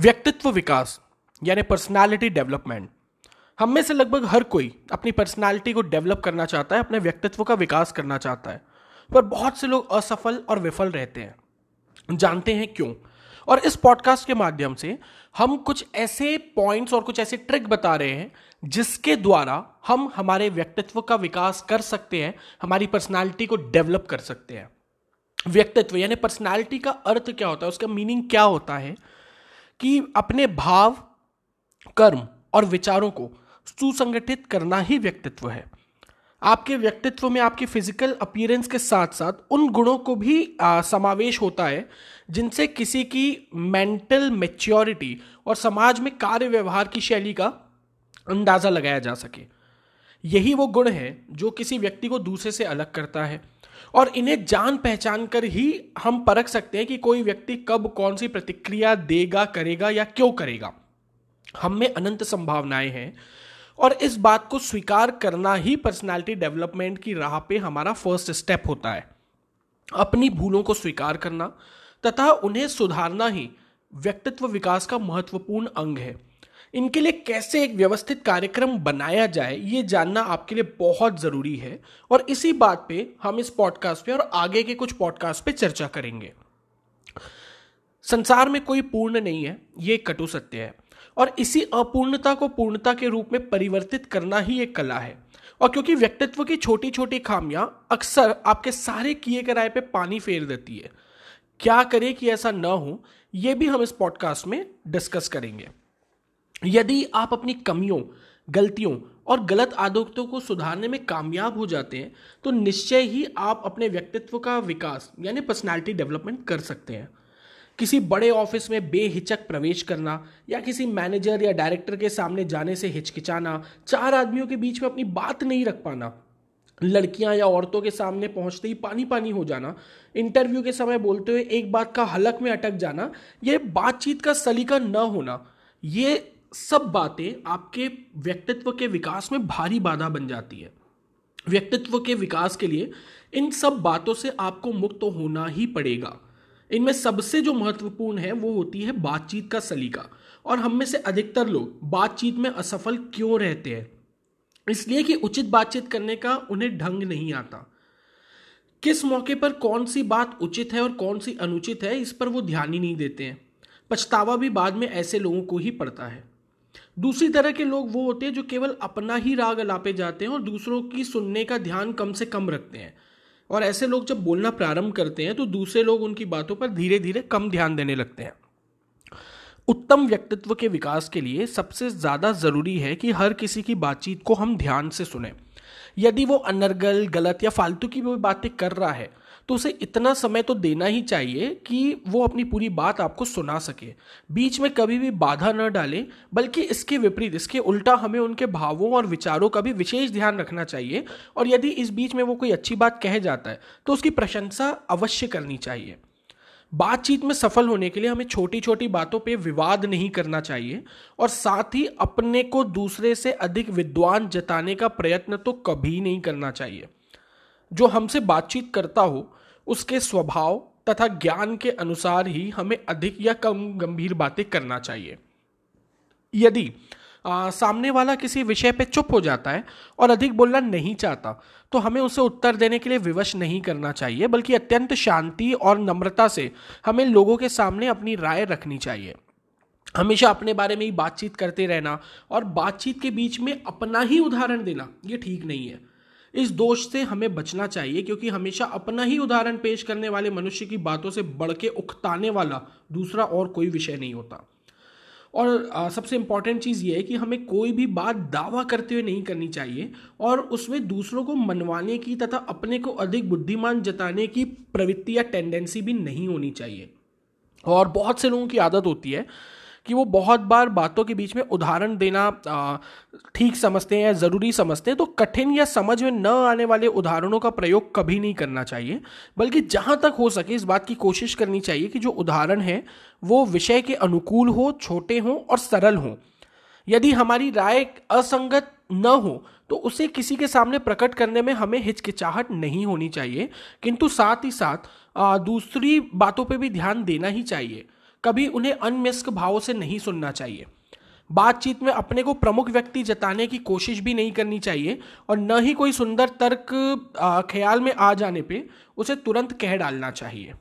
व्यक्तित्व विकास, यानी personality development हम में से लगभग हर कोई अपनी पर्सनालिटी को डेवलप करना चाहता है, अपने व्यक्तित्व का विकास करना चाहता है, पर बहुत से लोग असफल और विफल रहते हैं। जानते हैं क्यों? और इस पॉडकास्ट के माध्यम से हम कुछ ऐसे पॉइंट्स और कुछ ऐसे ट्रिक बता रहे हैं, जिसके द्वारा हम हमारे व्यक्तित्व का विकास कर सकते हैं, हमारी पर्सनालिटी को डेवलप कर सकते हैं। व्यक्तित्व, यानी पर्सनालिटी का अर्थ क्या होता है, उसका मीनिंग क्या होता है कि अपने भाव कर्म और विचारों को सुसंगठित करना ही व्यक्तित्व है। आपके व्यक्तित्व में आपके फ़िज़िकल अपीयरेंस के साथ साथ उन गुणों को भी आ, समावेश होता है जिनसे किसी की मेंटल मेच्योरिटी और समाज में कार्य व्यवहार की शैली का अंदाज़ा लगाया जा सके। यही वो गुण है जो किसी व्यक्ति को दूसरे से अलग करता है। और इन्हें जान पहचान कर ही हम परख सकते हैं कि कोई व्यक्ति कब कौन सी प्रतिक्रिया देगा, करेगा या क्यों करेगा। हम में अनंत संभावनाएँ हैं और इस बात को स्वीकार करना ही पर्सनालिटी डेवलपमेंट की राह पे हमारा फ़र्स्ट स्टेप होता है। अपनी भूलों को स्वीकार करना तथा उन्हें सुधारना ही व्यक्तित्व विकास का महत्वपूर्ण अंग है। इनके लिए कैसे एक व्यवस्थित कार्यक्रम बनाया जाए, ये जानना आपके लिए बहुत ज़रूरी है। और इसी बात पे हम इस पॉडकास्ट पे और आगे के कुछ पॉडकास्ट पे चर्चा करेंगे। संसार में कोई पूर्ण नहीं है, ये कटु सत्य है। और इसी अपूर्णता को पूर्णता के रूप में परिवर्तित करना ही एक कला है। और क्योंकि व्यक्तित्व की छोटी छोटी खामियाँ अक्सर आपके सारे किए कराए पे पानी फेर देती है। क्या करें कि ऐसा न हो यह भी हम इस पॉडकास्ट में डिस्कस करेंगे। यदि आप अपनी कमियों, गलतियों और गलत आदतों को सुधारने में कामयाब हो जाते हैं तो निश्चय ही आप अपने व्यक्तित्व का विकास, यानी पर्सनालिटी डेवलपमेंट कर सकते हैं। किसी बड़े ऑफ़िस में बेहिचक प्रवेश करना या किसी मैनेजर या डायरेक्टर के सामने जाने से हिचकिचाना, चार आदमियों के बीच में अपनी बात नहीं रख पाना, लड़कियाँ या औरतों के सामने पहुँचते ही पानी पानी हो जाना इंटरव्यू के समय बोलते हुए एक बात का हलक में अटक जाना यह बातचीत का सलीका न होना, ये सब बातें आपके व्यक्तित्व के विकास में भारी बाधा बन जाती है। व्यक्तित्व के विकास के लिए इन सब बातों से आपको मुक्त तो होना ही पड़ेगा। इनमें सबसे जो महत्वपूर्ण है, वो होती है बातचीत का सलीका। और हम में से अधिकतर लोग बातचीत में असफल क्यों रहते हैं? इसलिए कि उचित बातचीत करने का उन्हें ढंग नहीं आता। किस मौके पर कौन सी बात उचित है और कौन सी अनुचित है, इस पर वो ध्यान ही नहीं देते हैं। पछतावा भी बाद में ऐसे लोगों को ही पड़ता है। दूसरी तरह के लोग वो होते हैं जो केवल अपना ही राग अलापे जाते हैं और दूसरों की सुनने का ध्यान कम से कम रखते हैं। और ऐसे लोग जब बोलना प्रारंभ करते हैं तो दूसरे लोग उनकी बातों पर धीरे धीरे कम ध्यान देने लगते हैं। उत्तम व्यक्तित्व के विकास के लिए सबसे ज़्यादा ज़रूरी है कि हर किसी की बातचीत को हम ध्यान से सुने। यदि वो अनर्गल, गलत या फालतू की भी बातें कर रहा है तो उसे इतना समय तो देना ही चाहिए कि वो अपनी पूरी बात आपको सुना सके। बीच में कभी भी बाधा न डालें, बल्कि इसके विपरीत, इसके उल्टा हमें उनके भावों और विचारों का भी विशेष ध्यान रखना चाहिए। और यदि इस बीच में वो कोई अच्छी बात कह जाता है तो उसकी प्रशंसा अवश्य करनी चाहिए। बातचीत में सफल होने के लिए हमें छोटी छोटी बातों पे विवाद नहीं करना चाहिए और साथ ही अपने को दूसरे से अधिक विद्वान जताने का प्रयत्न तो कभी नहीं करना चाहिए। जो हमसे बातचीत करता हो, उसके स्वभाव तथा ज्ञान के अनुसार ही हमें अधिक या कम गंभीर बातें करना चाहिए। यदि आ, सामने वाला किसी विषय पे चुप हो जाता है और अधिक बोलना नहीं चाहता तो हमें उसे उत्तर देने के लिए विवश नहीं करना चाहिए बल्कि अत्यंत शांति और नम्रता से हमें लोगों के सामने अपनी राय रखनी चाहिए। हमेशा अपने बारे में ही बातचीत करते रहना और बातचीत के बीच में अपना ही उदाहरण देना ये ठीक नहीं है। इस दोष से हमें बचना चाहिए क्योंकि हमेशा अपना ही उदाहरण पेश करने वाले मनुष्य की बातों से बढ़ के उकताने वाला दूसरा और कोई विषय नहीं होता। और आ, सबसे इंपॉर्टेंट चीज़ ये है कि हमें कोई भी बात दावा करते हुए नहीं करनी चाहिए और उसमें दूसरों को मनवाने की तथा अपने को अधिक बुद्धिमान जताने की प्रवृत्ति या टेंडेंसी भी नहीं होनी चाहिए। और बहुत से लोगों की आदत होती है कि वो बहुत बार बातों के बीच में उदाहरण देना ठीक समझते हैं ज़रूरी समझते हैं तो कठिन या समझ में न आने वाले उदाहरणों का प्रयोग कभी नहीं करना चाहिए। बल्कि जहाँ तक हो सके इस बात की कोशिश करनी चाहिए कि जो उदाहरण है, वो विषय के अनुकूल हो, छोटे हों और सरल हों। यदि हमारी राय असंगत न हो तो उसे किसी के सामने प्रकट करने में हमें हिचकिचाहट नहीं होनी चाहिए। किंतु साथ ही साथ दूसरी बातों पे भी ध्यान देना ही चाहिए। कभी उन्हें अनमिस्क भावों से नहीं सुनना चाहिए। बातचीत में अपने को प्रमुख व्यक्ति जताने की कोशिश भी नहीं करनी चाहिए और न ही कोई सुंदर तर्क ख्याल में आ जाने पे उसे तुरंत कह डालना चाहिए।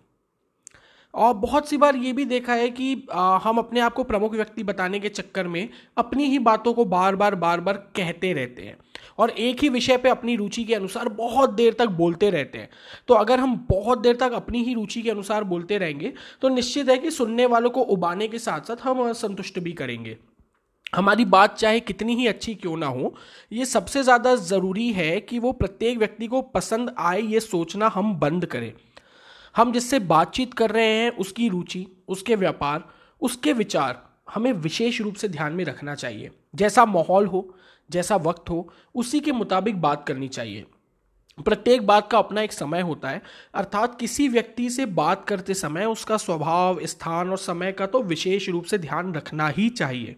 और बहुत सी बार ये भी देखा है कि आ, हम अपने आप को प्रमुख व्यक्ति बताने के चक्कर में अपनी ही बातों को बार बार बार बार कहते रहते हैं। और एक ही विषय पे अपनी रुचि के अनुसार बहुत देर तक बोलते रहते हैं। तो अगर हम बहुत देर तक अपनी ही रुचि के अनुसार बोलते रहेंगे तो निश्चित है कि सुनने वालों को उबाने के साथ साथ हम असंतुष्ट भी करेंगे। हमारी बात चाहे कितनी ही अच्छी क्यों ना हो, ये सबसे ज़्यादा ज़रूरी है कि वो प्रत्येक व्यक्ति को पसंद आए ये सोचना हम बंद करें। हम जिससे बातचीत कर रहे हैं, उसकी रुचि, उसके व्यापार, उसके विचार, हमें विशेष रूप से ध्यान में रखना चाहिए। जैसा माहौल हो जैसा वक्त हो, उसी के मुताबिक बात करनी चाहिए। प्रत्येक बात का अपना एक समय होता है, अर्थात किसी व्यक्ति से बात करते समय उसका स्वभाव, स्थान और समय का तो विशेष रूप से ध्यान रखना ही चाहिए।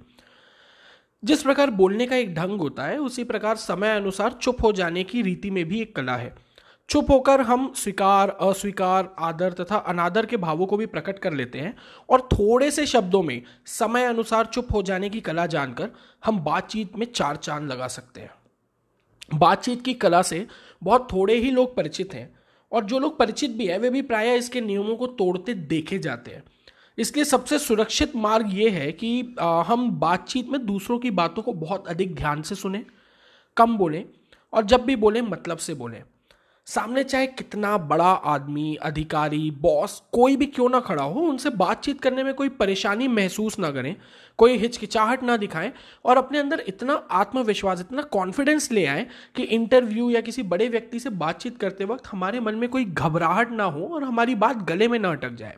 जिस प्रकार बोलने का एक ढंग होता है, उसी प्रकार समय अनुसार चुप हो जाने की रीति में भी एक कला है। चुप होकर हम स्वीकार अस्वीकार आदर तथा अनादर के भावों को भी प्रकट कर लेते हैं और थोड़े से शब्दों में समय अनुसार चुप हो जाने की कला जानकर हम बातचीत में चार चाँद लगा सकते हैं। बातचीत की कला से बहुत थोड़े ही लोग परिचित हैं और जो लोग परिचित भी हैं वे भी प्रायः इसके नियमों को तोड़ते देखे जाते हैं। इसके सबसे सुरक्षित मार्ग ये है कि आ, हम बातचीत में दूसरों की बातों को बहुत अधिक ध्यान से सुने कम बोलें और जब भी बोलें मतलब से बोलें। सामने चाहे कितना बड़ा आदमी, अधिकारी बॉस कोई भी क्यों ना खड़ा हो, उनसे बातचीत करने में कोई परेशानी महसूस ना करें, कोई हिचकिचाहट ना दिखाएँ और अपने अंदर इतना आत्मविश्वास, इतना कॉन्फिडेंस ले आए कि इंटरव्यू या किसी बड़े व्यक्ति से बातचीत करते वक्त हमारे मन में कोई घबराहट ना हो और हमारी बात गले में ना अटक जाए।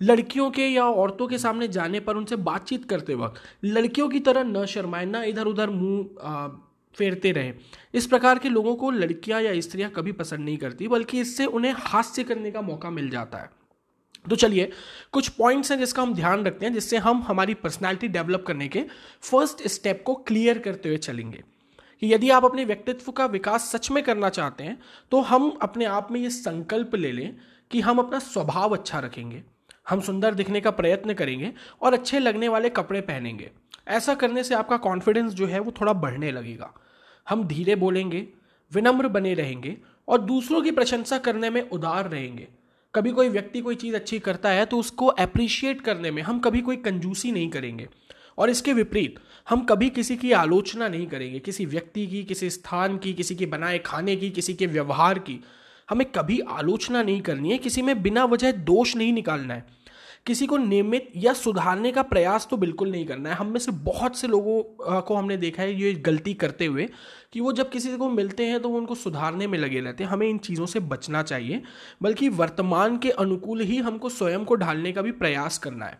लड़कियों के या औरतों के सामने जाने पर उनसे बातचीत करते वक्त लड़कियों की तरह न शर्माए, ना इधर उधर मुँह फेरते रहे। इस प्रकार के लोगों को लड़कियाँ या स्त्रियाँ कभी पसंद नहीं करती, बल्कि इससे उन्हें हास्य करने का मौका मिल जाता है। तो चलिए, कुछ पॉइंट्स हैं जिसका हम ध्यान रखते हैं, जिससे हम हमारी पर्सनैलिटी डेवलप करने के फ़र्स्ट स्टेप को क्लियर करते हुए चलेंगे। कि यदि आप अपने व्यक्तित्व का विकास सच में करना चाहते हैं तो हम अपने आप में ये संकल्प ले लें कि हम अपना स्वभाव अच्छा रखेंगे। हम सुंदर दिखने का प्रयत्न करेंगे और अच्छे लगने वाले कपड़े पहनेंगे। ऐसा करने से आपका कॉन्फिडेंस जो है वो थोड़ा बढ़ने लगेगा। हम धीरे बोलेंगे, विनम्र बने रहेंगे और दूसरों की प्रशंसा करने में उदार रहेंगे। कभी कोई व्यक्ति कोई चीज़ अच्छी करता है तो उसको अप्रिशिएट करने में हम कभी कोई कंजूसी नहीं करेंगे। और इसके विपरीत, हम कभी किसी की आलोचना नहीं करेंगे, किसी व्यक्ति की, किसी स्थान की, किसी के बनाए खाने की, किसी के व्यवहार की। हमें कभी आलोचना नहीं करनी है, किसी में बिना वजह दोष नहीं निकालना है। किसी को नियमित या सुधारने का प्रयास तो बिल्कुल नहीं करना है। हम में से बहुत से लोगों को हमने देखा है ये गलती करते हुए कि वो जब किसी को मिलते हैं तो वो उनको सुधारने में लगे रहते हैं। हमें इन चीज़ों से बचना चाहिए, बल्कि वर्तमान के अनुकूल ही हमको स्वयं को ढालने का भी प्रयास करना है।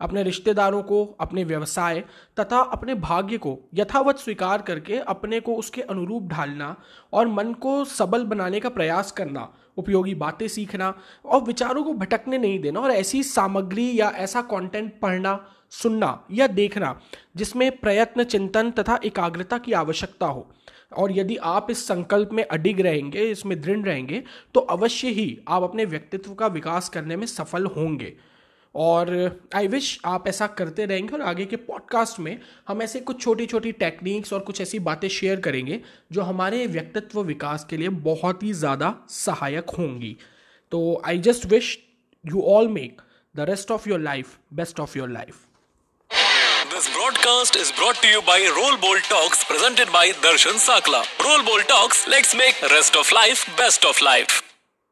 अपने रिश्तेदारों को, अपने व्यवसाय तथा अपने भाग्य को यथावत स्वीकार करके अपने को उसके अनुरूप ढालना और मन को सबल बनाने का प्रयास करना, उपयोगी बातें सीखना और विचारों को भटकने नहीं देना और ऐसी सामग्री या ऐसा कंटेंट पढ़ना, सुनना या देखना जिसमें प्रयत्न, चिंतन तथा एकाग्रता की आवश्यकता हो। और यदि आप इस संकल्प में अडिग रहेंगे, इसमें दृढ़ रहेंगे तो अवश्य ही आप अपने व्यक्तित्व का विकास करने में सफल होंगे। और आई विश आप ऐसा करते रहेंगे और आगे के पॉडकास्ट में हम ऐसे कुछ छोटी छोटी टेक्निक्स और कुछ ऐसी बातें शेयर करेंगे जो हमारे व्यक्तित्व विकास के लिए बहुत ही ज़्यादा सहायक होंगी तो I just wish you all make the rest of your life best of your life This broadcast is brought to you by Roll Ball Talks presented by Darshan Sakla. Roll Ball Talks, let's make rest of life best of life.